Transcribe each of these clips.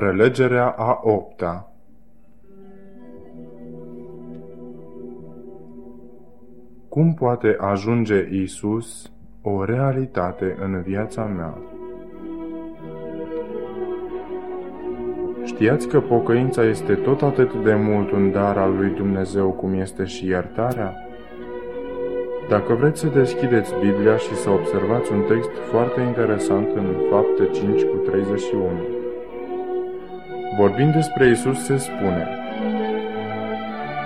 Prelegerea a opta Cum poate ajunge Isus o realitate în viața mea? Știați că pocăința este tot atât de mult un dar al lui Dumnezeu cum este și iertarea? Dacă vreți să deschideți Biblia și să observați un text foarte interesant în Fapte 5 cu 31. Vorbind despre Isus se spune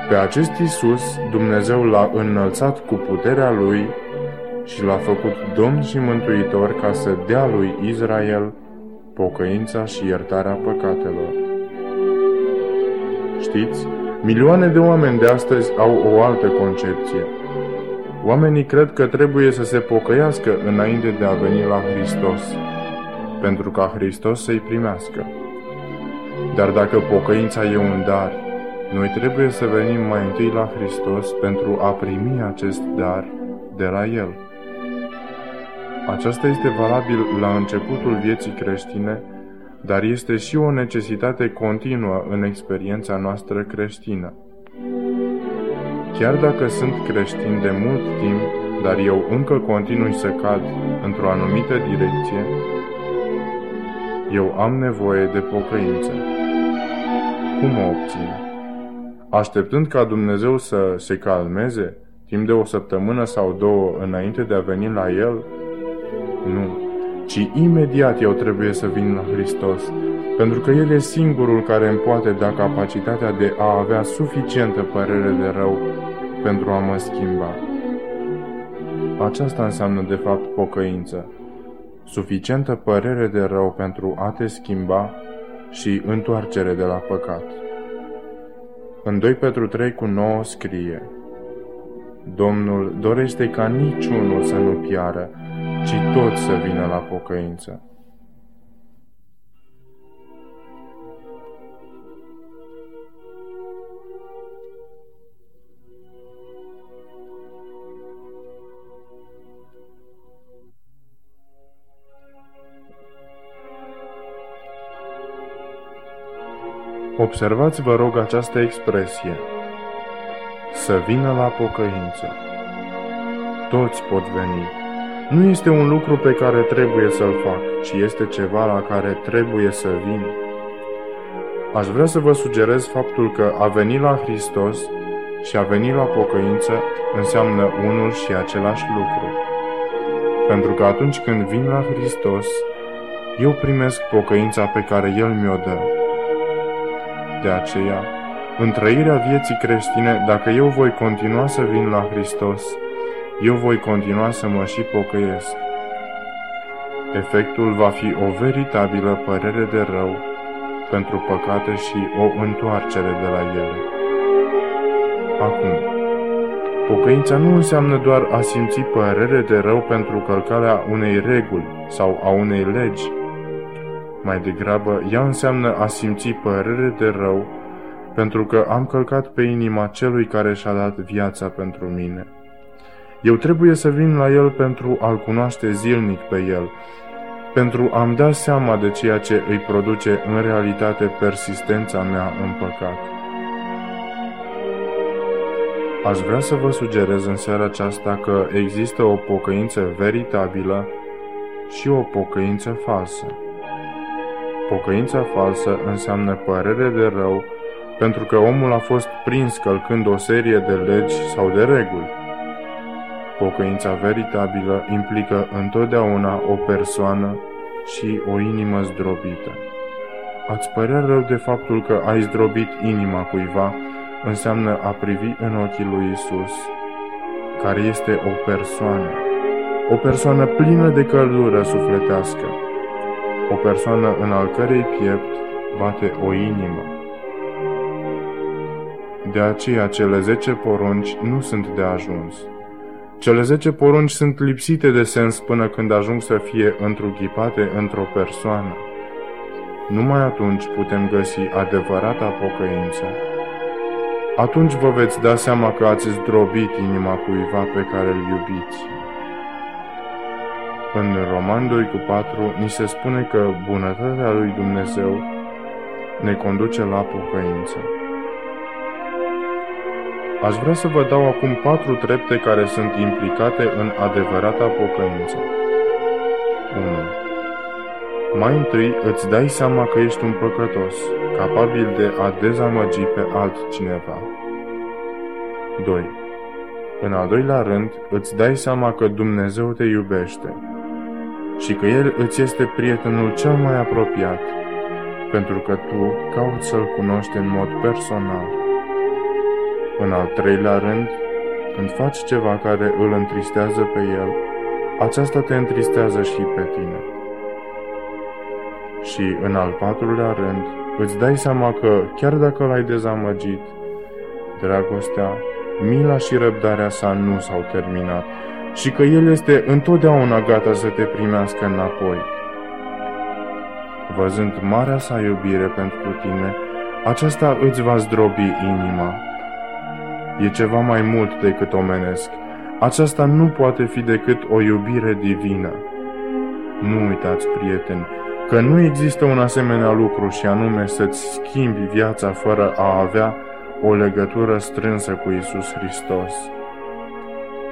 Pe acest Isus Dumnezeu l-a înălțat cu puterea Lui și l-a făcut Domn și Mântuitor ca să dea lui Israel pocăința și iertarea păcatelor. Știți, milioane de oameni de astăzi au o altă concepție. Oamenii cred că trebuie să se pocăiască înainte de a veni la Hristos, pentru ca Hristos să-i primească. Dar dacă pocăința e un dar, noi trebuie să venim mai întâi la Hristos pentru a primi acest dar de la El. Aceasta este valabil la începutul vieții creștine, dar este și o necesitate continuă în experiența noastră creștină. Chiar dacă sunt creștin de mult timp, dar eu încă continui să cad într-o anumită direcție, eu am nevoie de pocăință. Cum o obțin? Așteptând ca Dumnezeu să se calmeze timp de o săptămână sau două înainte de a veni la El? Nu, ci imediat eu trebuie să vin la Hristos, pentru că El e singurul care îmi poate da capacitatea de a avea suficientă părere de rău pentru a mă schimba. Aceasta înseamnă de fapt pocăință. Suficientă părere de rău pentru a te schimba și întoarcere de la păcat. În 2 Petru 3 cu 9 scrie Domnul dorește ca niciunul să nu piară, ci toți să vină la pocăință. Observați, vă rog, această expresie. Să vină la pocăință. Toți pot veni. Nu este un lucru pe care trebuie să-l fac, ci este ceva la care trebuie să vin. Aș vrea să vă sugerez faptul că a veni la Hristos și a veni la pocăință înseamnă unul și același lucru. Pentru că atunci când vin la Hristos, eu primesc pocăința pe care El mi-o dă. De aceea, în trăirea vieții creștine, dacă eu voi continua să vin la Hristos, eu voi continua să mă și pocăiesc. Efectul va fi o veritabilă părere de rău pentru păcate și o întoarcere de la ele. Acum, pocăința nu înseamnă doar a simți părere de rău pentru călcarea unei reguli sau a unei legi, mai degrabă, ea înseamnă a simți părere de rău, pentru că am călcat pe inima celui care și-a dat viața pentru mine. Eu trebuie să vin la El pentru a-L cunoaște zilnic pe El, pentru a-mi da seama de ceea ce îi produce în realitate persistența mea în păcat. Aș vrea să vă sugerez în seara aceasta că există o pocăință veritabilă și o pocăință falsă. Pocăința falsă înseamnă părere de rău pentru că omul a fost prins călcând o serie de legi sau de reguli. Pocăința veritabilă implică întotdeauna o persoană și o inimă zdrobită. Ați părea rău de faptul că ai zdrobit inima cuiva înseamnă a privi în ochii lui Isus, care este o persoană, o persoană plină de căldură sufletească, o persoană în al cărei piept bate o inimă. De aceea cele zece porunci nu sunt de ajuns. Cele zece porunci sunt lipsite de sens până când ajung să fie întruchipate într-o persoană. Numai atunci putem găsi adevărata pocăință. Atunci vă veți da seama că ați zdrobit inima cuiva pe care îl iubiți. În Roman 2 cu 4 ni se spune că bunătatea lui Dumnezeu ne conduce la pocăință. Aș vrea să vă dau acum patru trepte care sunt implicate în adevărata pocăință. 1. Mai întâi îți dai seama că ești un păcătos, capabil de a dezamăgi pe altcineva. 2. În al doilea rând, îți dai seama că Dumnezeu te iubește și că El îți este prietenul cel mai apropiat, pentru că tu cauți să-L cunoști în mod personal. În al treilea rând, când faci ceva care îl întristează pe El, aceasta te întristează și pe tine. Și în al patrulea rând, îți dai seama că, chiar dacă l-ai dezamăgit, dragostea, mila și răbdarea sa nu s-au terminat și că El este întotdeauna gata să te primească înapoi. Văzând marea sa iubire pentru tine, aceasta îți va zdrobi inima. E ceva mai mult decât omenesc. Aceasta nu poate fi decât o iubire divină. Nu uitați, prieteni, că nu există un asemenea lucru și anume să-ți schimbi viața fără a avea o legătură strânsă cu Isus Hristos.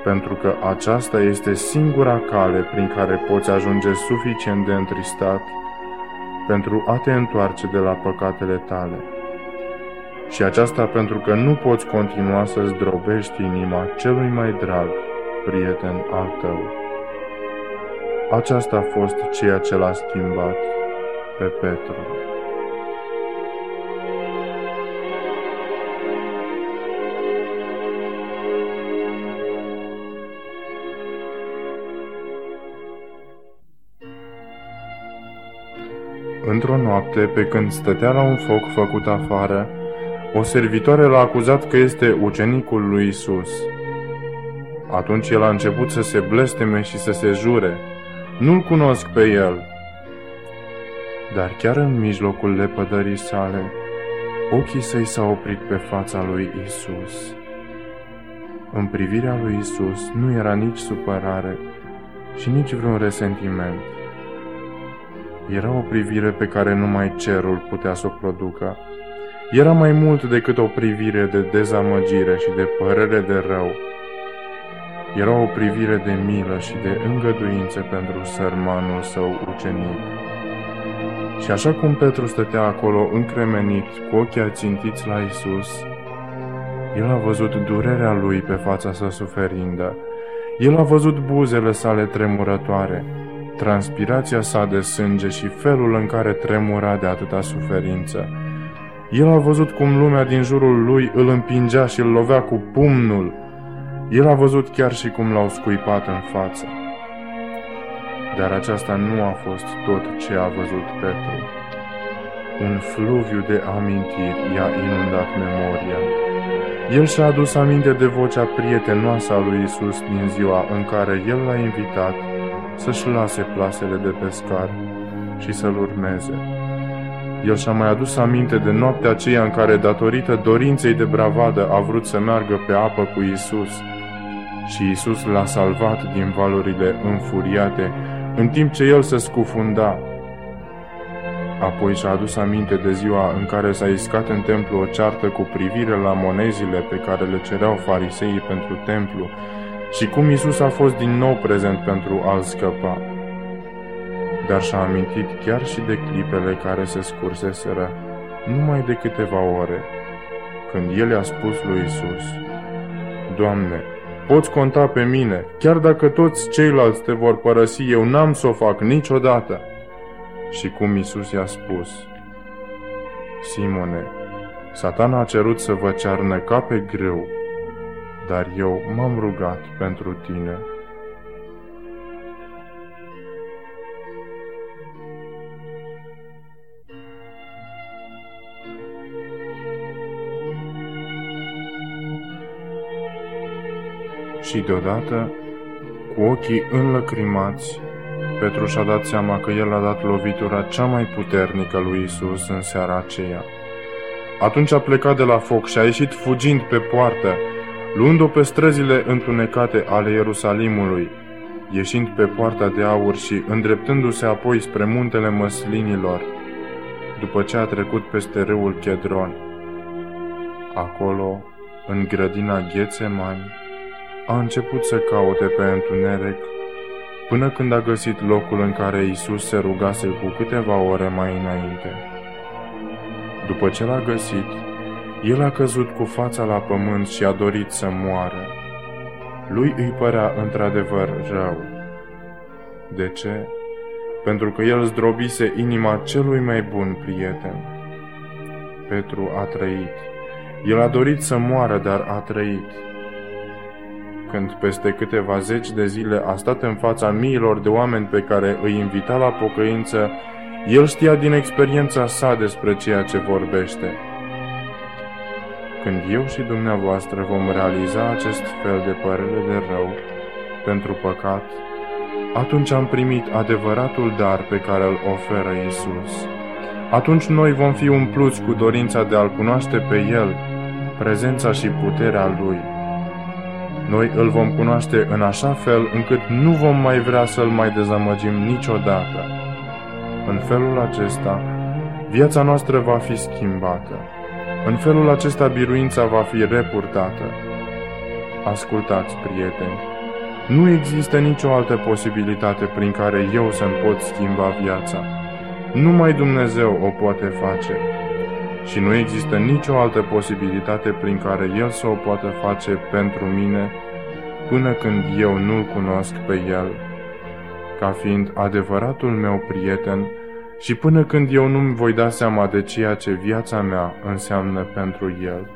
Pentru că aceasta este singura cale prin care poți ajunge suficient de întristat pentru a te întoarce de la păcatele tale. Și aceasta pentru că nu poți continua să zdrobești inima celui mai drag prieten al tău. Aceasta a fost ceea ce l-a schimbat pe Petru. Într-o noapte, pe când stătea la un foc făcut afară, o servitoare l-a acuzat că este ucenicul lui Isus. Atunci el a început să se blesteme și să se jure. Nu-l cunosc pe el. Dar chiar în mijlocul lepădării sale, ochii săi s-au oprit pe fața lui Isus. În privirea lui Isus nu era nici supărare și nici vreun resentiment. Era o privire pe care numai cerul putea să o producă. Era mai mult decât o privire de dezamăgire și de părere de rău. Era o privire de milă și de îngăduință pentru sărmanul său ucenic. Și așa cum Petru stătea acolo încremenit, cu ochii ațintiți la Isus, el a văzut durerea lui pe fața sa suferindă. El a văzut buzele sale tremurătoare, transpirația sa de sânge și felul în care tremura de atâta suferință. El a văzut cum lumea din jurul lui îl împingea și îl lovea cu pumnul. El a văzut chiar și cum l-au scuipat în față. Dar aceasta nu a fost tot ce a văzut Petru. Un fluviu de amintiri i-a inundat memoria. El și-a adus aminte de vocea prietenoasă a lui Isus din ziua în care el l-a invitat să-și lase plasele de pescar și să-l urmeze. El și-a mai adus aminte de noaptea aceea în care, datorită dorinței de bravadă, a vrut să meargă pe apă cu Isus și Isus l-a salvat din valurile înfuriate, în timp ce el se scufunda. Apoi și-a adus aminte de ziua în care s-a iscat în templu o ceartă cu privire la monezile pe care le cereau fariseii pentru templu și cum Isus a fost din nou prezent pentru a-l scăpa. Dar și-a amintit chiar și de clipele care se scurseseră numai de câteva ore, când el i-a spus lui Isus, Doamne, poți conta pe mine, chiar dacă toți ceilalți te vor părăsi, eu n-am să o fac niciodată. Și cum Isus i-a spus, Simone, satana a cerut să vă cearnă ca pe grâu, dar eu m-am rugat pentru tine. Și deodată, cu ochii înlăcrimați, Petru și-a dat seama că el a dat lovitura cea mai puternică lui Isus în seara aceea. Atunci a plecat de la foc și a ieșit fugind pe poartă, luând-o pe străzile întunecate ale Ierusalimului, ieșind pe poarta de aur și îndreptându-se apoi spre muntele măslinilor. după ce a trecut peste râul Chedron. Acolo, în grădina Ghețemani, a început să caute pe întuneric până când a găsit locul în care Isus se rugase cu câteva ore mai înainte. După ce l-a găsit, el a căzut cu fața la pământ și a dorit să moară. Lui îi părea într-adevăr rău. De ce? Pentru că el zdrobise inima celui mai bun prieten. Petru a trăit. El a dorit să moară, dar a trăit. Când peste câteva zeci de zile a stat în fața miilor de oameni pe care îi invita la pocăință, el știa din experiența sa despre ceea ce vorbește. Când eu și dumneavoastră vom realiza acest fel de părere de rău pentru păcat, atunci am primit adevăratul dar pe care îl oferă Isus. Atunci noi vom fi umpluți cu dorința de a-L cunoaște pe El, prezența și puterea Lui. Noi îl vom cunoaște în așa fel încât nu vom mai vrea să-L mai dezamăgim niciodată. În felul acesta, viața noastră va fi schimbată. În felul acesta, biruința va fi repurtată. Ascultați, prieteni, nu există nicio altă posibilitate prin care eu să-mi pot schimba viața. Numai Dumnezeu o poate face. Și nu există nicio altă posibilitate prin care El să o poată face pentru mine până când eu nu-L cunosc pe El, ca fiind adevăratul meu prieten și până când eu nu-mi voi da seama de ceea ce viața mea înseamnă pentru El.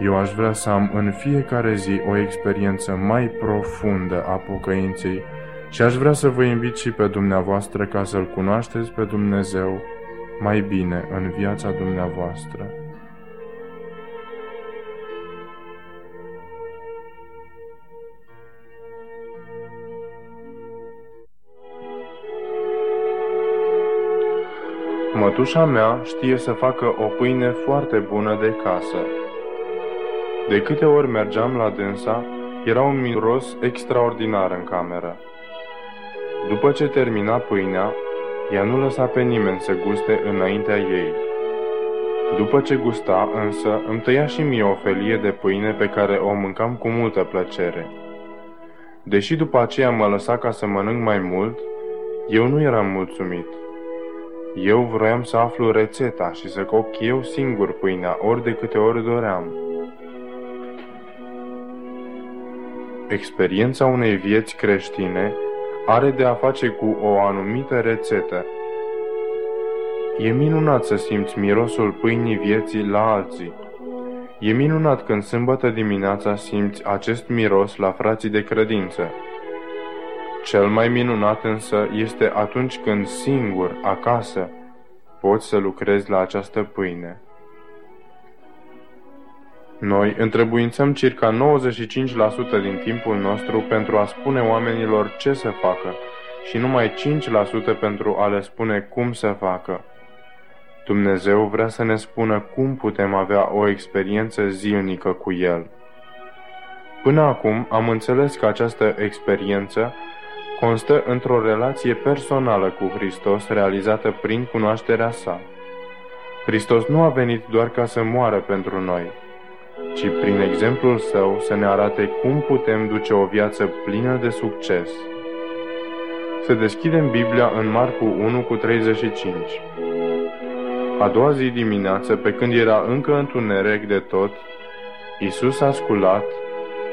Eu aș vrea să am în fiecare zi o experiență mai profundă a pocăinței și aș vrea să vă invit și pe dumneavoastră ca să-L cunoașteți pe Dumnezeu mai bine în viața dumneavoastră. Mătușa mea știe să facă o pâine foarte bună de casă. De câte ori mergeam la dânsa, era un miros extraordinar în cameră. După ce termina pâinea, ea nu lăsa pe nimeni să guste înaintea ei. După ce gusta, însă, îmi tăia și mie o felie de pâine pe care o mâncam cu multă plăcere. Deși după aceea mă lăsa ca să mănânc mai mult, eu nu eram mulțumit. Eu vroiam să aflu rețeta și să coc eu singur pâinea ori de câte ori doream. Experiența unei vieți creștine are de a face cu o anumită rețetă. E minunat să simți mirosul pâinii vieții la alții. E minunat când sâmbătă dimineața simți acest miros la frații de credință. Cel mai minunat însă este atunci când singur, acasă, poți să lucrezi la această pâine. Noi întrebuințăm circa 95% din timpul nostru pentru a spune oamenilor ce să facă și numai 5% pentru a le spune cum să facă. Dumnezeu vrea să ne spună cum putem avea o experiență zilnică cu El. Până acum am înțeles că această experiență constă într-o relație personală cu Hristos realizată prin cunoașterea sa. Hristos nu a venit doar ca să moară pentru noi, ci prin exemplul său să ne arate cum putem duce o viață plină de succes. Să deschidem Biblia în Marcu 1 cu 35. A doua zi dimineață, pe când era încă întuneric de tot, Isus a sculat,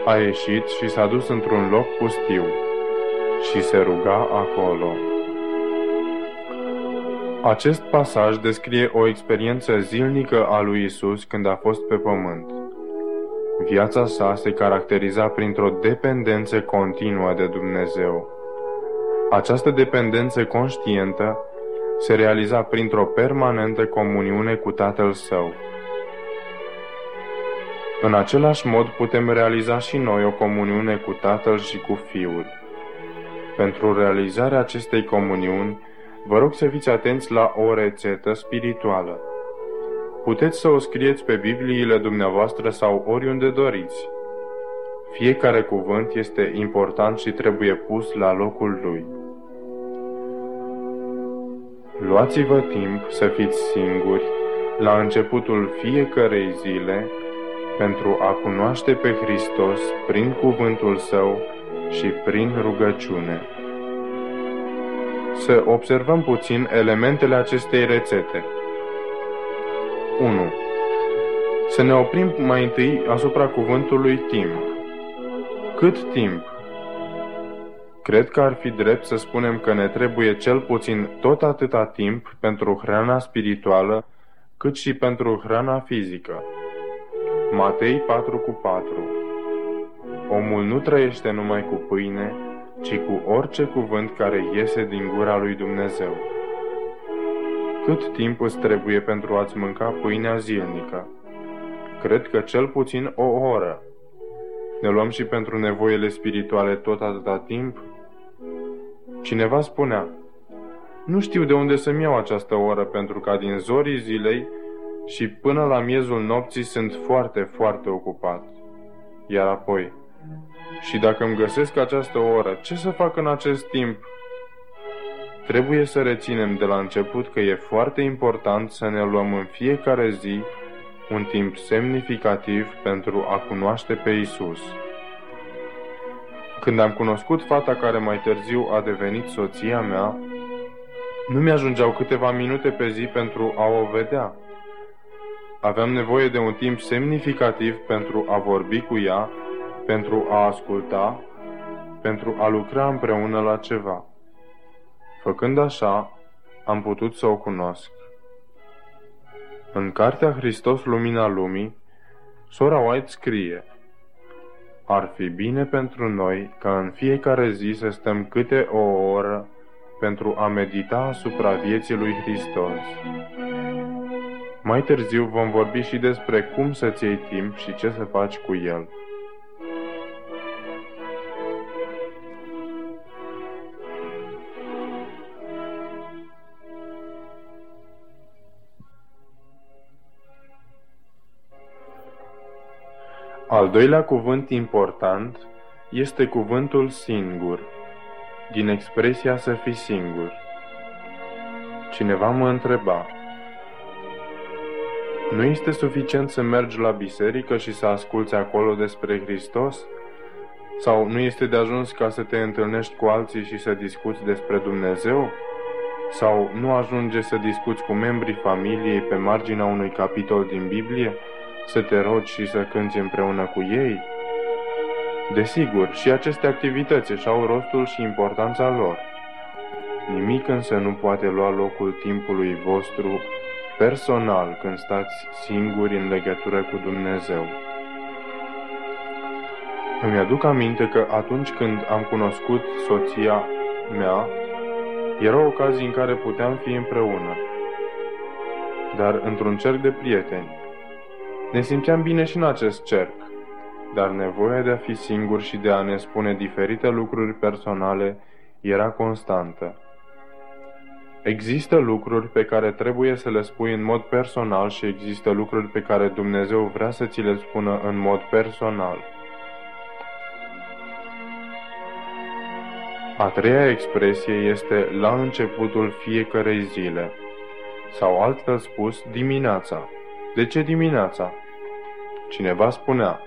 a ieșit și s-a dus într-un loc pustiu și se ruga acolo. Acest pasaj descrie o experiență zilnică a lui Isus când a fost pe pământ. Viața sa se caracteriza printr-o dependență continuă de Dumnezeu. Această dependență conștientă se realiza printr-o permanentă comuniune cu Tatăl Său. În același mod putem realiza și noi o comuniune cu Tatăl și cu Fiul. Pentru realizarea acestei comuniuni, vă rog să fiți atenți la o rețetă spirituală. Puteți să o scrieți pe Bibliile dumneavoastră sau oriunde doriți. Fiecare cuvânt este important și trebuie pus la locul lui. Luați-vă timp să fiți singuri la începutul fiecărei zile pentru a cunoaște pe Hristos prin cuvântul Său și prin rugăciune. Să observăm puțin elementele acestei rețete. 1. Să ne oprim mai întâi asupra cuvântului timp. Cât timp? Cred că ar fi drept să spunem că ne trebuie cel puțin tot atâta timp pentru hrana spirituală, cât și pentru hrana fizică. Matei 4 cu 4 Omul nu trăiește numai cu pâine, ci cu orice cuvânt care iese din gura lui Dumnezeu. Cât timp îți trebuie pentru a-ți mânca pâinea zilnică? Cred că cel puțin o oră. Ne luăm și pentru nevoile spirituale tot atâta timp? Cineva spunea, nu știu de unde să-mi iau această oră, pentru că din zorii zilei și până la miezul nopții sunt foarte, foarte ocupat. Iar apoi, și dacă îmi găsesc această oră, ce să fac în acest timp? Trebuie să reținem de la început că e foarte important să ne luăm în fiecare zi un timp semnificativ pentru a cunoaște pe Isus. Când am cunoscut fata care mai târziu a devenit soția mea, nu mi-ajungeau câteva minute pe zi pentru a o vedea. Aveam nevoie de un timp semnificativ pentru a vorbi cu ea, pentru a asculta, pentru a lucra împreună la ceva. Făcând așa, am putut să o cunosc. În cartea Hristos Lumina Lumii, sora White scrie Ar fi bine pentru noi ca în fiecare zi să stăm câte o oră pentru a medita asupra vieții lui Hristos. Mai târziu vom vorbi și despre cum să-ți iei timp și ce să faci cu el. Al doilea cuvânt important este cuvântul singur, din expresia să fii singur. Cineva mă întreba, nu este suficient să mergi la biserică și să asculți acolo despre Hristos? Sau nu este de ajuns ca să te întâlnești cu alții și să discuți despre Dumnezeu? Sau nu ajunge să discuți cu membrii familiei pe marginea unui capitol din Biblie? Să te rogi și să cânți împreună cu ei? Desigur, și aceste activități își au rostul și importanța lor. Nimic însă nu poate lua locul timpului vostru personal când stați singuri în legătură cu Dumnezeu. Îmi aduc aminte că atunci când am cunoscut soția mea, era ocazii în care puteam fi împreună, dar într-un cerc de prieteni. Ne simțeam bine și în acest cerc, dar nevoia de a fi singur și de a ne spune diferite lucruri personale era constantă. Există lucruri pe care trebuie să le spui în mod personal și există lucruri pe care Dumnezeu vrea să ți le spună în mod personal. A treia expresie este la începutul fiecarei zile, sau altfel spus dimineața. De ce dimineața? Cineva spunea,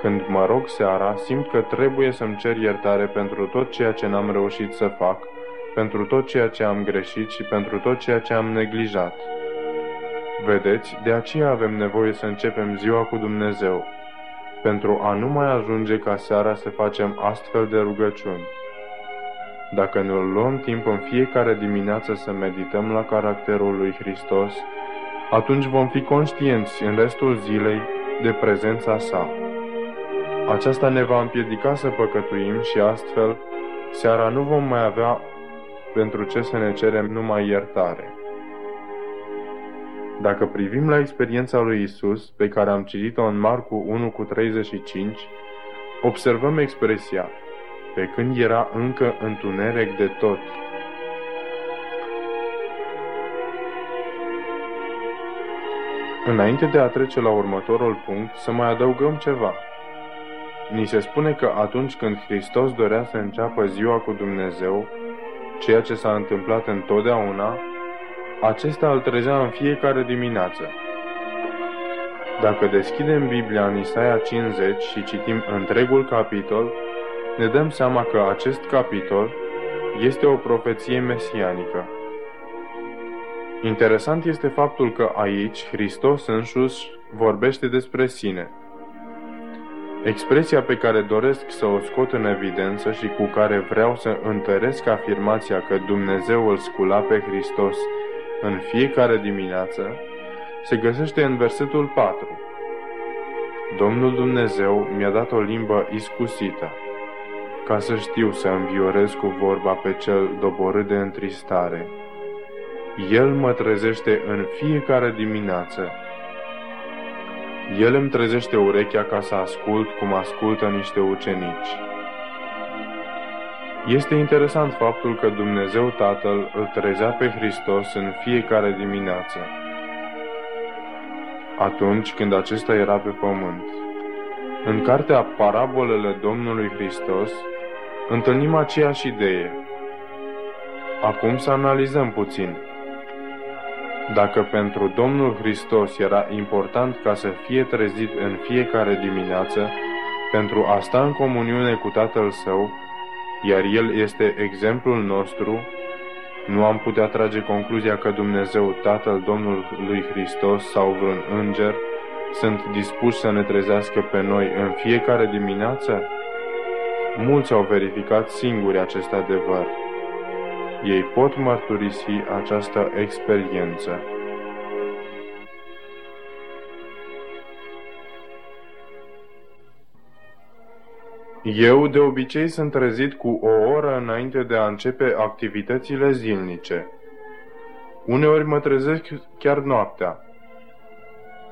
când mă rog seara, simt că trebuie să-mi cer iertare pentru tot ceea ce n-am reușit să fac, pentru tot ceea ce am greșit și pentru tot ceea ce am neglijat. Vedeți, de aceea avem nevoie să începem ziua cu Dumnezeu, pentru a nu mai ajunge ca seara să facem astfel de rugăciuni. Dacă ne luăm timp în fiecare dimineață să medităm la caracterul lui Hristos, atunci vom fi conștienți în restul zilei de prezența sa. Aceasta ne va împiedica să păcătuim și astfel, seara nu vom mai avea pentru ce să ne cerem numai iertare. Dacă privim la experiența lui Isus, pe care am citit-o în Marcu 1 cu 35, observăm expresia, pe când era încă întuneric de tot. Înainte de a trece la următorul punct, să mai adăugăm ceva – Ni se spune că atunci când Hristos dorea să înceapă ziua cu Dumnezeu, ceea ce s-a întâmplat întotdeauna, acesta îl trezea în fiecare dimineață. Dacă deschidem Biblia în Isaia 50 și citim întregul capitol, ne dăm seama că acest capitol este o profeție mesianică. Interesant este faptul că aici Hristos însuși vorbește despre sine. Expresia pe care doresc să o scot în evidență și cu care vreau să întăresc afirmația că Dumnezeu îl scula pe Hristos în fiecare dimineață, se găsește în versetul 4. Domnul Dumnezeu mi-a dat o limbă iscusită, ca să știu să înviorez cu vorba pe cel doborât de întristare. El mă trezește în fiecare dimineață. El îmi trezește urechea ca să ascult cum ascultă niște ucenici. Este interesant faptul că Dumnezeu Tatăl îl trezea pe Hristos în fiecare dimineață, atunci când acesta era pe pământ. În cartea Parabolele Domnului Hristos întâlnim aceeași idee. Acum să analizăm puțin. Dacă pentru Domnul Hristos era important ca să fie trezit în fiecare dimineață pentru a sta în comuniune cu Tatăl Său, iar El este exemplul nostru, nu am putea trage concluzia că Dumnezeu, Tatăl Domnului Hristos sau vreun înger sunt dispuși să ne trezească pe noi în fiecare dimineață? Mulți au verificat singuri acest adevăr. Ei pot mărturisi această experiență. Eu de obicei sunt trezit cu o oră înainte de a începe activitățile zilnice. Uneori mă trezesc chiar noaptea.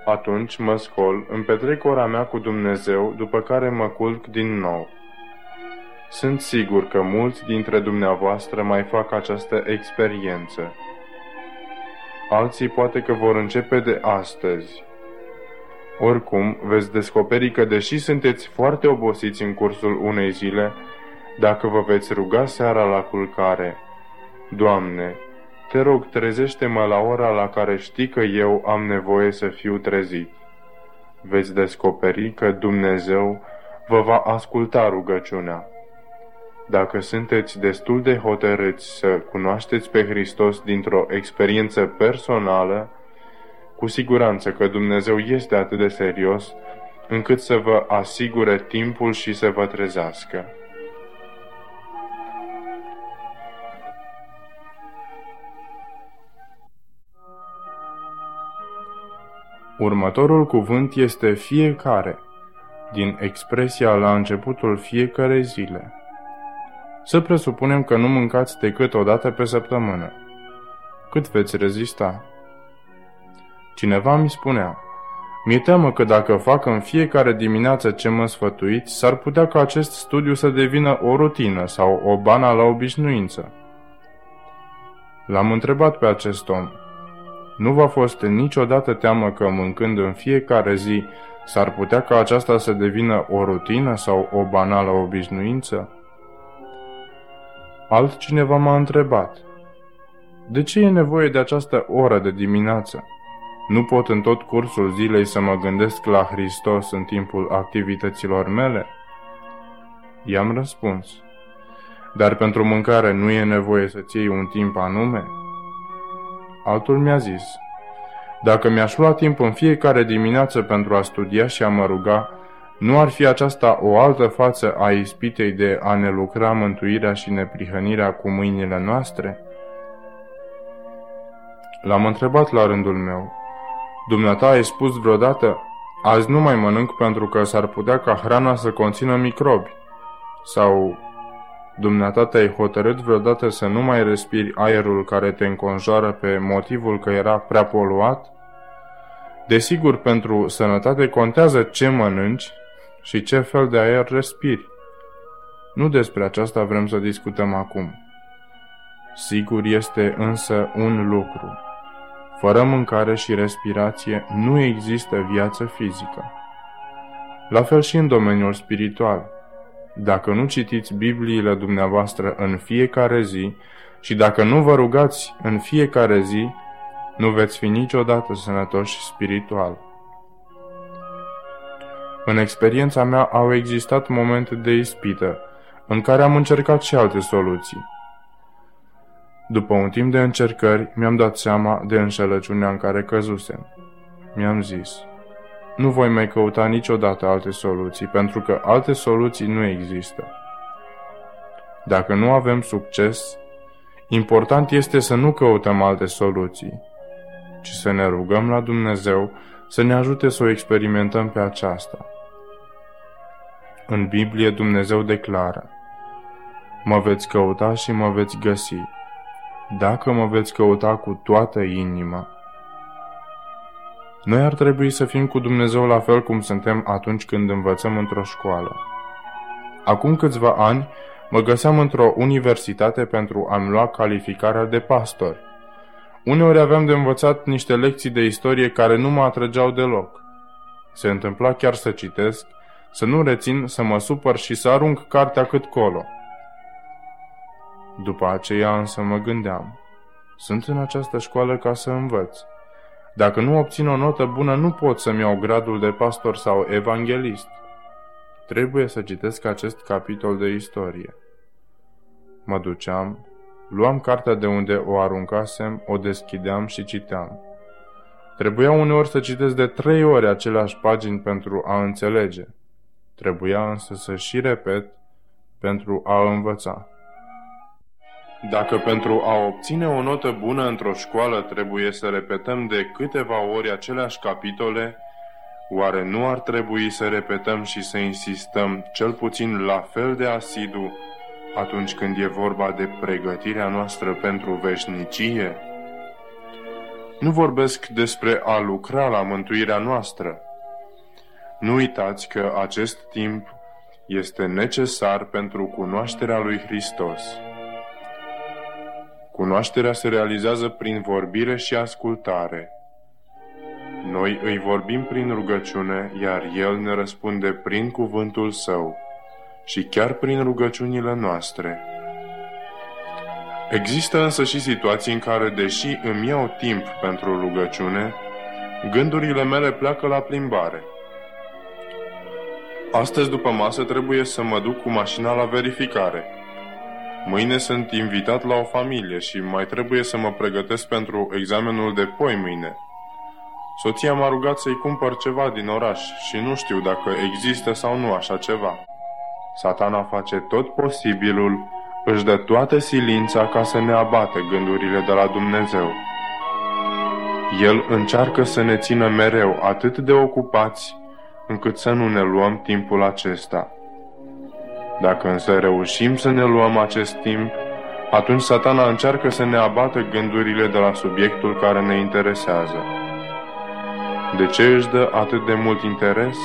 Atunci mă scol, îmi petrec ora mea cu Dumnezeu, după care mă culc din nou. Sunt sigur că mulți dintre dumneavoastră mai fac această experiență. Alții poate că vor începe de astăzi, oricum, veți descoperi că deși sunteți foarte obosiți în cursul unei zile, dacă vă veți ruga seara la culcare, Doamne, te rog, trezește-mă la ora la care știi că eu am nevoie să fiu trezit. Veți descoperi că Dumnezeu vă va asculta rugăciunea. Dacă sunteți destul de hotărâți să cunoașteți pe Hristos dintr-o experiență personală, cu siguranță că Dumnezeu este atât de serios încât să vă asigure timpul și să vă trezească. Următorul cuvânt este fiecare, din expresia la începutul fiecare zile. Să presupunem că nu mâncați decât o dată pe săptămână. Cât veți rezista? Cineva mi spunea, mi-e teamă că dacă fac în fiecare dimineață ce mă sfătuiți, s-ar putea ca acest studiu să devină o rutină sau o banală obișnuință. L-am întrebat pe acest om. Nu v-a fost niciodată teamă că mâncând în fiecare zi s-ar putea ca aceasta să devină o rutină sau o banală obișnuință? Altcineva m-a întrebat. De ce e nevoie de această oră de dimineață? Nu pot în tot cursul zilei să mă gândesc la Hristos în timpul activităților mele? I-am răspuns. Dar pentru mâncare nu e nevoie să-ți iei un timp anume? Altul mi-a zis. Dacă mi-aș lua timp în fiecare dimineață pentru a studia și a mă ruga, nu ar fi aceasta o altă față a ispitei de a ne lucra mântuirea și neprihănirea cu mâinile noastre? L-am întrebat la rândul meu. Dumneata ai spus vreodată, azi nu mai mănânc pentru că s-ar putea ca hrana să conțină microbi. Sau, dumneata te-ai hotărât vreodată să nu mai respiri aerul care te înconjoară pe motivul că era prea poluat? Desigur, pentru sănătate contează ce mănânci și ce fel de aer respiri. Nu despre aceasta vrem să discutăm acum. Sigur este însă un lucru. Fără mâncare și respirație nu există viață fizică. La fel și în domeniul spiritual. Dacă nu citiți Bibliile dumneavoastră în fiecare zi Și dacă nu vă rugați în fiecare zi, nu veți fi niciodată sănătoși spiritual. În experiența mea au existat momente de ispită, în care am încercat și alte soluții. După un timp de încercări, mi-am dat seama de înșelăciunea în care căzusem. Mi-am zis, nu voi mai căuta niciodată alte soluții, pentru că alte soluții nu există. Dacă nu avem succes, important este să nu căutăm alte soluții, ci să ne rugăm la Dumnezeu să ne ajute să o experimentăm pe aceasta. În Biblie Dumnezeu declară, Mă veți căuta și mă veți găsi, dacă mă veți căuta cu toată inima. Noi ar trebui să fim cu Dumnezeu la fel cum suntem atunci când învățăm într-o școală. Acum câțiva ani mă găseam într-o universitate pentru a-mi lua calificarea de pastor. Uneori aveam de învățat niște lecții de istorie care nu mă atrăgeau deloc. Se întâmpla chiar să citesc, să nu rețin, să mă supăr și să arunc cartea cât colo. După aceea însă mă gândeam, sunt în această școală ca să învăț. Dacă nu obțin o notă bună, nu pot să-mi iau gradul de pastor sau evanghelist. Trebuie să citesc acest capitol de istorie. Mă duceam, luam cartea de unde o aruncasem, o deschideam și citeam. Trebuia uneori să citesc de trei ori aceleași pagini pentru a înțelege. Trebuia însă să și repet pentru a învăța. Dacă pentru a obține o notă bună într-o școală trebuie să repetăm de câteva ori aceleași capitole, oare nu ar trebui să repetăm și să insistăm cel puțin la fel de asidu atunci când e vorba de pregătirea noastră pentru veșnicie? Nu vorbesc despre a lucra la mântuirea noastră. Nu uitați că acest timp este necesar pentru cunoașterea lui Hristos. Cunoașterea se realizează prin vorbire și ascultare. Noi îi vorbim prin rugăciune, iar El ne răspunde prin cuvântul Său și chiar prin rugăciunile noastre. Există însă și situații în care, deși îmi iau timp pentru rugăciune, gândurile mele pleacă la plimbare. Astăzi după masă trebuie să mă duc cu mașina la verificare – Mâine sunt invitat la o familie și mai trebuie să mă pregătesc pentru examenul de poi mâine. Soția m-a rugat să-i cumpăr ceva din oraș și nu știu dacă există sau nu așa ceva. Satana face tot posibilul, își dă toată silința ca să ne abate gândurile de la Dumnezeu. El încearcă să ne țină mereu atât de ocupați încât să nu ne luăm timpul acesta. Dacă însă reușim să ne luăm acest timp, atunci satana încearcă să ne abată gândurile de la subiectul care ne interesează. De ce își dă atât de mult interes?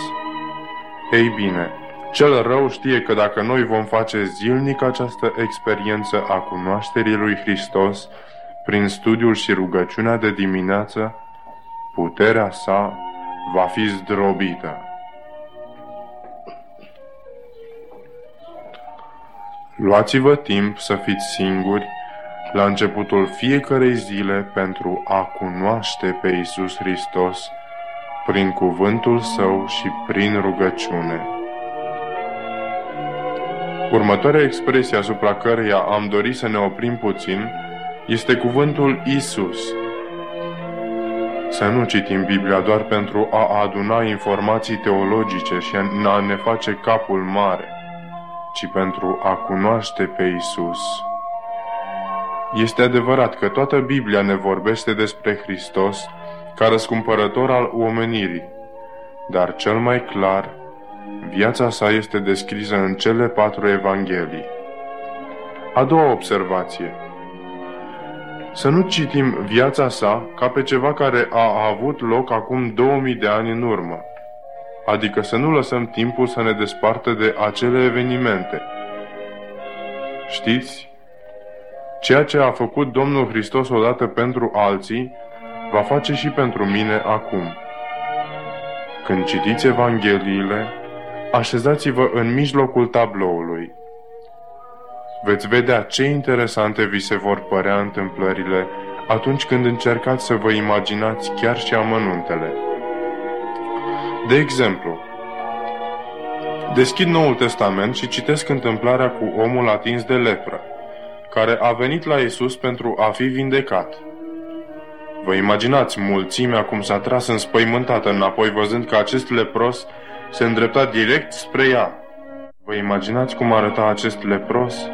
Ei bine, cel rău știe că dacă noi vom face zilnic această experiență a cunoașterii lui Hristos, prin studiul și rugăciunea de dimineață, puterea sa va fi zdrobită. Luați-vă timp să fiți singuri la începutul fiecarei zile pentru a cunoaște pe Isus Hristos prin cuvântul Său și prin rugăciune. Următoarea expresie asupra căreia am dorit să ne oprim puțin este cuvântul Isus. Să nu citim Biblia doar pentru a aduna informații teologice și a ne face capul mare ci pentru a cunoaște pe Isus. Este adevărat că toată Biblia ne vorbește despre Hristos ca răscumpărător al omenirii, dar cel mai clar, viața sa este descrisă în cele patru evanghelii. A doua observație. Să nu citim viața sa ca pe ceva care a avut loc acum 2000 de ani în urmă adică să nu lăsăm timpul să ne despartă de acele evenimente. Știți? Ceea ce a făcut Domnul Hristos odată pentru alții, va face și pentru mine acum. Când citiți Evangheliile, așezați-vă în mijlocul tabloului. Veți vedea ce interesante vi se vor părea întâmplările atunci când încercați să vă imaginați chiar și amănuntele. De exemplu, deschid Noul Testament și citesc întâmplarea cu omul atins de lepră, care a venit la Isus pentru a fi vindecat. Vă imaginați mulțimea cum s-a tras înspăimântată înapoi văzând că acest lepros se îndrepta direct spre ea. Vă imaginați cum arăta acest lepros?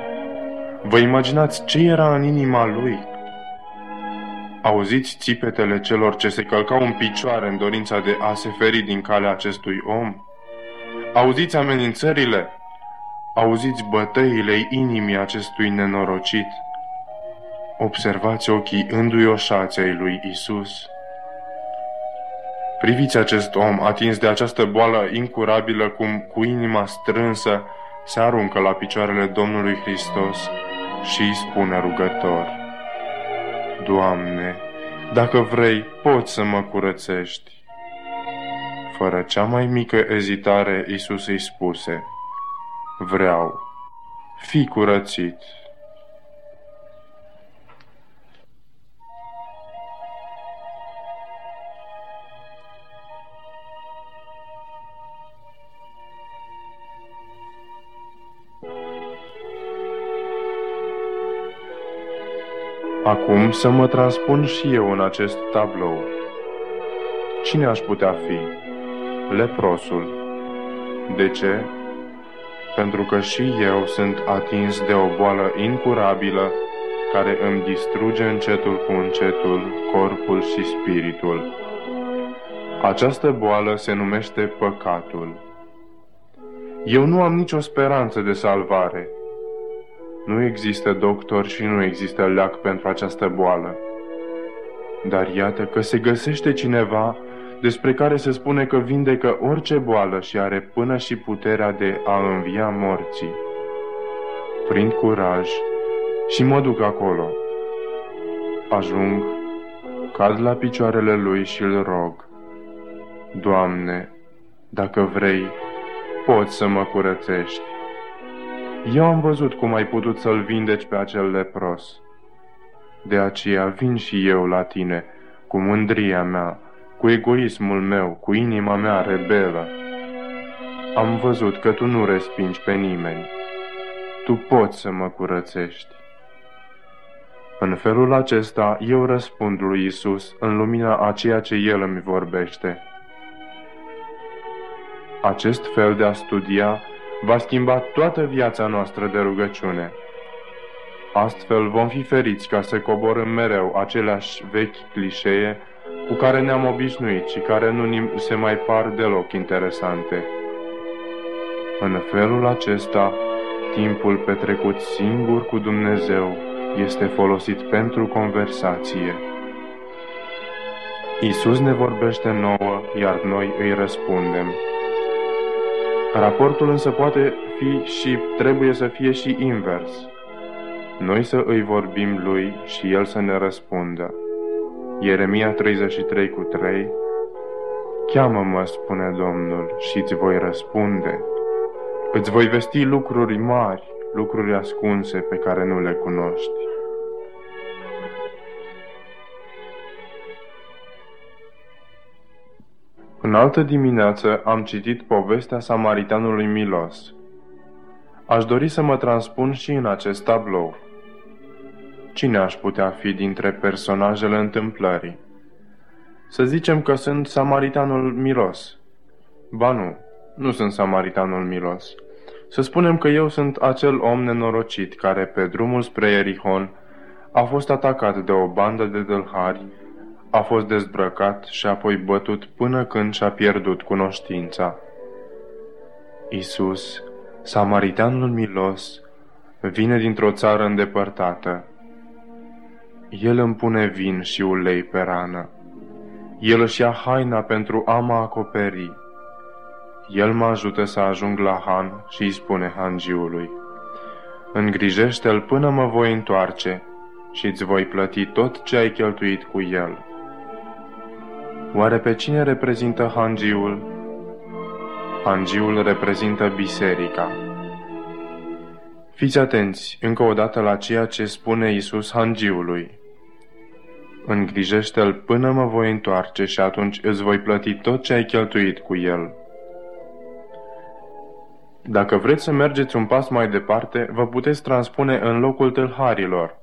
Vă imaginați ce era în inima lui? Auziți țipetele celor ce se călcau în picioare în dorința de a se feri din calea acestui om? Auziți amenințările? Auziți bătăile inimii acestui nenorocit? Observați ochii înduioșați ai lui Isus. Priviți acest om atins de această boală incurabilă cum cu inima strânsă se aruncă la picioarele Domnului Hristos și îi spune rugător. Doamne, dacă vrei, poți să mă curățești. Fără cea mai mică ezitare, Isus îi spuse, Vreau, fi curățit. Acum să mă transpun și eu în acest tablou. Cine aș putea fi? Leprosul. De ce? Pentru că și eu sunt atins de o boală incurabilă care îmi distruge încetul cu încetul corpul și spiritul. Această boală se numește păcatul. Eu nu am nicio speranță de salvare – nu există doctor și nu există leac pentru această boală. Dar iată că se găsește cineva despre care se spune că vindecă orice boală și are până și puterea de a învia morții. Prind curaj și mă duc acolo. Ajung, cad la picioarele lui și îl rog. Doamne, dacă vrei, poți să mă curățești. Eu am văzut cum ai putut să-l vindeci pe acel lepros. De aceea vin și eu la tine, cu mândria mea, cu egoismul meu, cu inima mea rebelă. Am văzut că tu nu respingi pe nimeni. Tu poți să mă curățești. În felul acesta, eu răspund lui Isus în lumina a ceea ce El îmi vorbește. Acest fel de a studia va schimba toată viața noastră de rugăciune. Astfel vom fi feriți ca să coborâm mereu aceleași vechi clișee cu care ne-am obișnuit și care nu ni se mai par deloc interesante. În felul acesta, timpul petrecut singur cu Dumnezeu este folosit pentru conversație. Isus ne vorbește nouă, iar noi îi răspundem. Raportul însă poate fi și trebuie să fie și invers. Noi să îi vorbim lui și el să ne răspundă. Ieremia 33 cu 3 Cheamă-mă, spune Domnul, și îți voi răspunde. Îți voi vesti lucruri mari, lucruri ascunse pe care nu le cunoști. În altă dimineață am citit povestea Samaritanului Milos. Aș dori să mă transpun și în acest tablou. Cine aș putea fi dintre personajele întâmplării? Să zicem că sunt Samaritanul Milos. Ba nu, nu sunt Samaritanul Milos. Să spunem că eu sunt acel om nenorocit care pe drumul spre Erihon a fost atacat de o bandă de dălhari a fost dezbrăcat și apoi bătut până când și-a pierdut cunoștința. Isus, samaritanul milos, vine dintr-o țară îndepărtată. El îmi pune vin și ulei pe rană. El își ia haina pentru a mă acoperi. El mă ajută să ajung la Han și îi spune hangiului, Îngrijește-l până mă voi întoarce și îți voi plăti tot ce ai cheltuit cu el. Oare pe cine reprezintă hangiul? Hangiul reprezintă biserica. Fiți atenți încă o dată la ceea ce spune Isus hangiului. Îngrijește-l până mă voi întoarce și atunci îți voi plăti tot ce ai cheltuit cu el. Dacă vreți să mergeți un pas mai departe, vă puteți transpune în locul tâlharilor.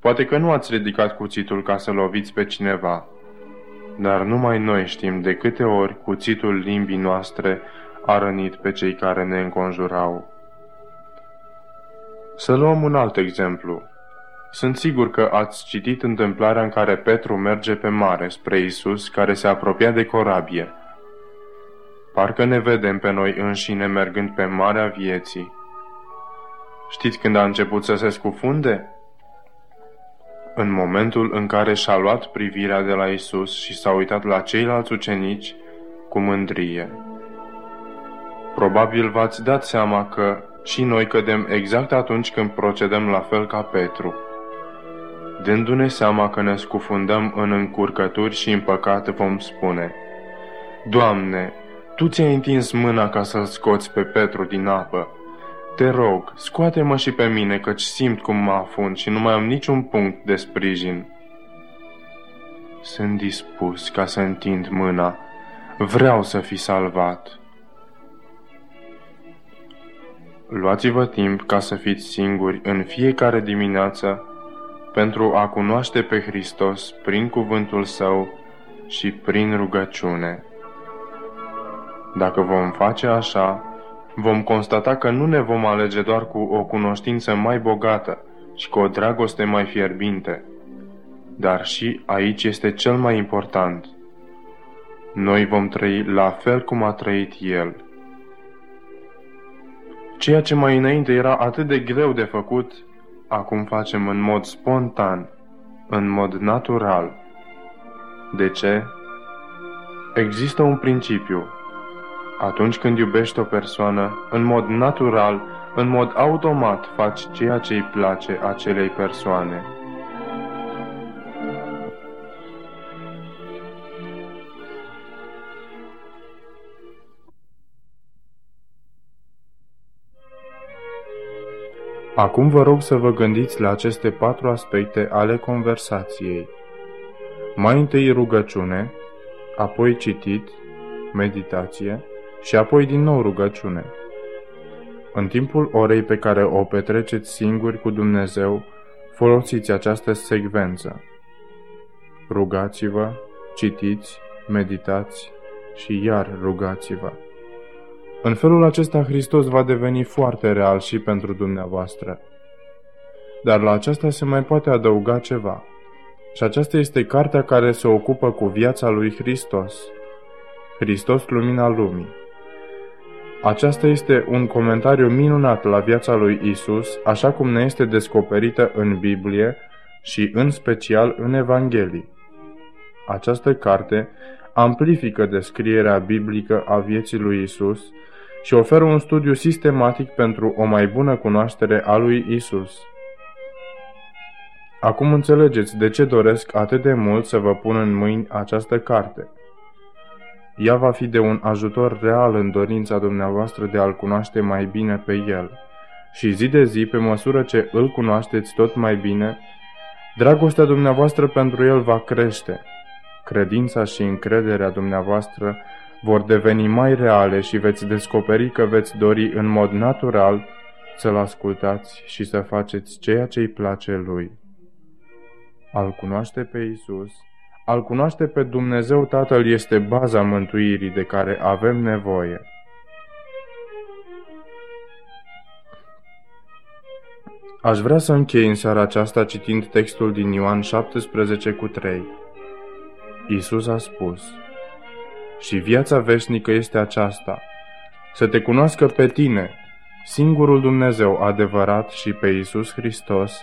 Poate că nu ați ridicat cuțitul ca să loviți pe cineva, dar numai noi știm de câte ori cuțitul limbii noastre a rănit pe cei care ne înconjurau. Să luăm un alt exemplu. Sunt sigur că ați citit întâmplarea în care Petru merge pe mare spre Isus, care se apropia de corabie. Parcă ne vedem pe noi înșine mergând pe marea vieții. Știți când a început să se scufunde? În momentul în care și-a luat privirea de la Isus și s-a uitat la ceilalți ucenici cu mândrie. Probabil v-ați dat seama că și noi cădem exact atunci când procedăm la fel ca Petru. Dându-ne seama că ne scufundăm în încurcături și în păcat, vom spune, Doamne, Tu ți-ai întins mâna ca să-l scoți pe Petru din apă. Te rog, scoate-mă și pe mine, căci simt cum mă afund și nu mai am niciun punct de sprijin. Sunt dispus ca să întind mâna. Vreau să fi salvat. Luați-vă timp ca să fiți singuri în fiecare dimineață pentru a cunoaște pe Hristos prin cuvântul Său și prin rugăciune. Dacă vom face așa, vom constata că nu ne vom alege doar cu o cunoștință mai bogată și cu o dragoste mai fierbinte, dar și aici este cel mai important. Noi vom trăi la fel cum a trăit El. Ceea ce mai înainte era atât de greu de făcut, acum facem în mod spontan, în mod natural. De ce? Există un principiu. Atunci când iubești o persoană, în mod natural, în mod automat faci ceea ce îi place acelei persoane. Acum vă rog să vă gândiți la aceste patru aspecte ale conversației. Mai întâi rugăciune, apoi citit, meditație și apoi din nou rugăciune. În timpul orei pe care o petreceți singuri cu Dumnezeu, folosiți această secvență. Rugați-vă, citiți, meditați și iar rugați-vă. În felul acesta Hristos va deveni foarte real și pentru dumneavoastră. Dar la aceasta se mai poate adăuga ceva. Și aceasta este cartea care se ocupă cu viața lui Hristos. Hristos lumina lumii. Aceasta este un comentariu minunat la viața lui Isus, așa cum ne este descoperită în Biblie și în special în Evanghelii. Această carte amplifică descrierea biblică a vieții lui Isus și oferă un studiu sistematic pentru o mai bună cunoaștere a lui Isus. Acum înțelegeți de ce doresc atât de mult să vă pun în mâini această carte. Ea va fi de un ajutor real în dorința dumneavoastră de a-L cunoaște mai bine pe El. Și zi de zi, pe măsură ce îl cunoașteți tot mai bine, dragostea dumneavoastră pentru El va crește. Credința și încrederea dumneavoastră vor deveni mai reale și veți descoperi că veți dori în mod natural să-L ascultați și să faceți ceea ce îi place Lui. Al cunoaște pe Isus, al cunoaște pe Dumnezeu Tatăl este baza mântuirii de care avem nevoie. Aș vrea să închei în seara aceasta citind textul din Ioan 17 cu 3. Isus a spus, și viața veșnică este aceasta, să te cunoască pe tine, singurul Dumnezeu adevărat și pe Isus Hristos,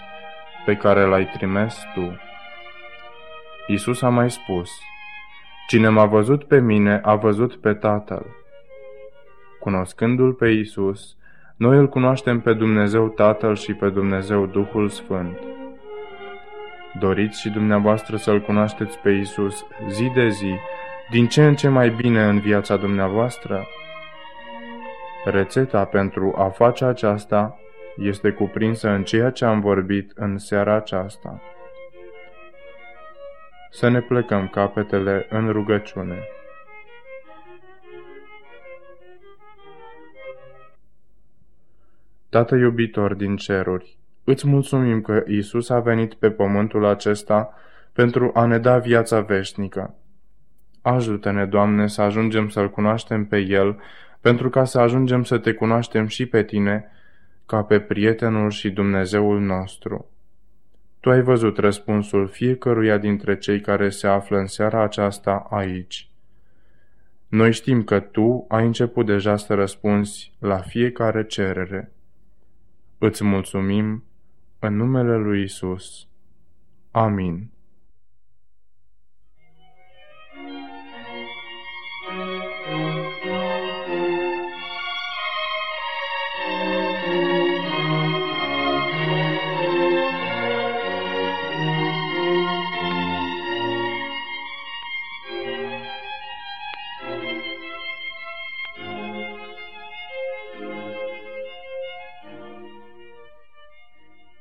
pe care l-ai trimis tu. Isus a mai spus, Cine m-a văzut pe mine, a văzut pe Tatăl. Cunoscându-L pe Isus, noi îl cunoaștem pe Dumnezeu Tatăl și pe Dumnezeu Duhul Sfânt. Doriți și dumneavoastră să-L cunoașteți pe Isus zi de zi din ce în ce mai bine în viața dumneavoastră? Rețeta pentru a face aceasta este cuprinsă în ceea ce am vorbit în seara aceasta. Să ne plecăm capetele în rugăciune. Tată iubitor din ceruri, îți mulțumim că Isus a venit pe pământul acesta pentru a ne da viața veșnică. Ajută-ne, Doamne, să ajungem să-L cunoaștem pe El, pentru ca să ajungem să Te cunoaștem și pe Tine, ca pe prietenul și Dumnezeul nostru. Tu ai văzut răspunsul fiecăruia dintre cei care se află în seara aceasta aici. Noi știm că Tu ai început deja să răspunzi la fiecare cerere. Îți mulțumim în numele lui Isus. Amin.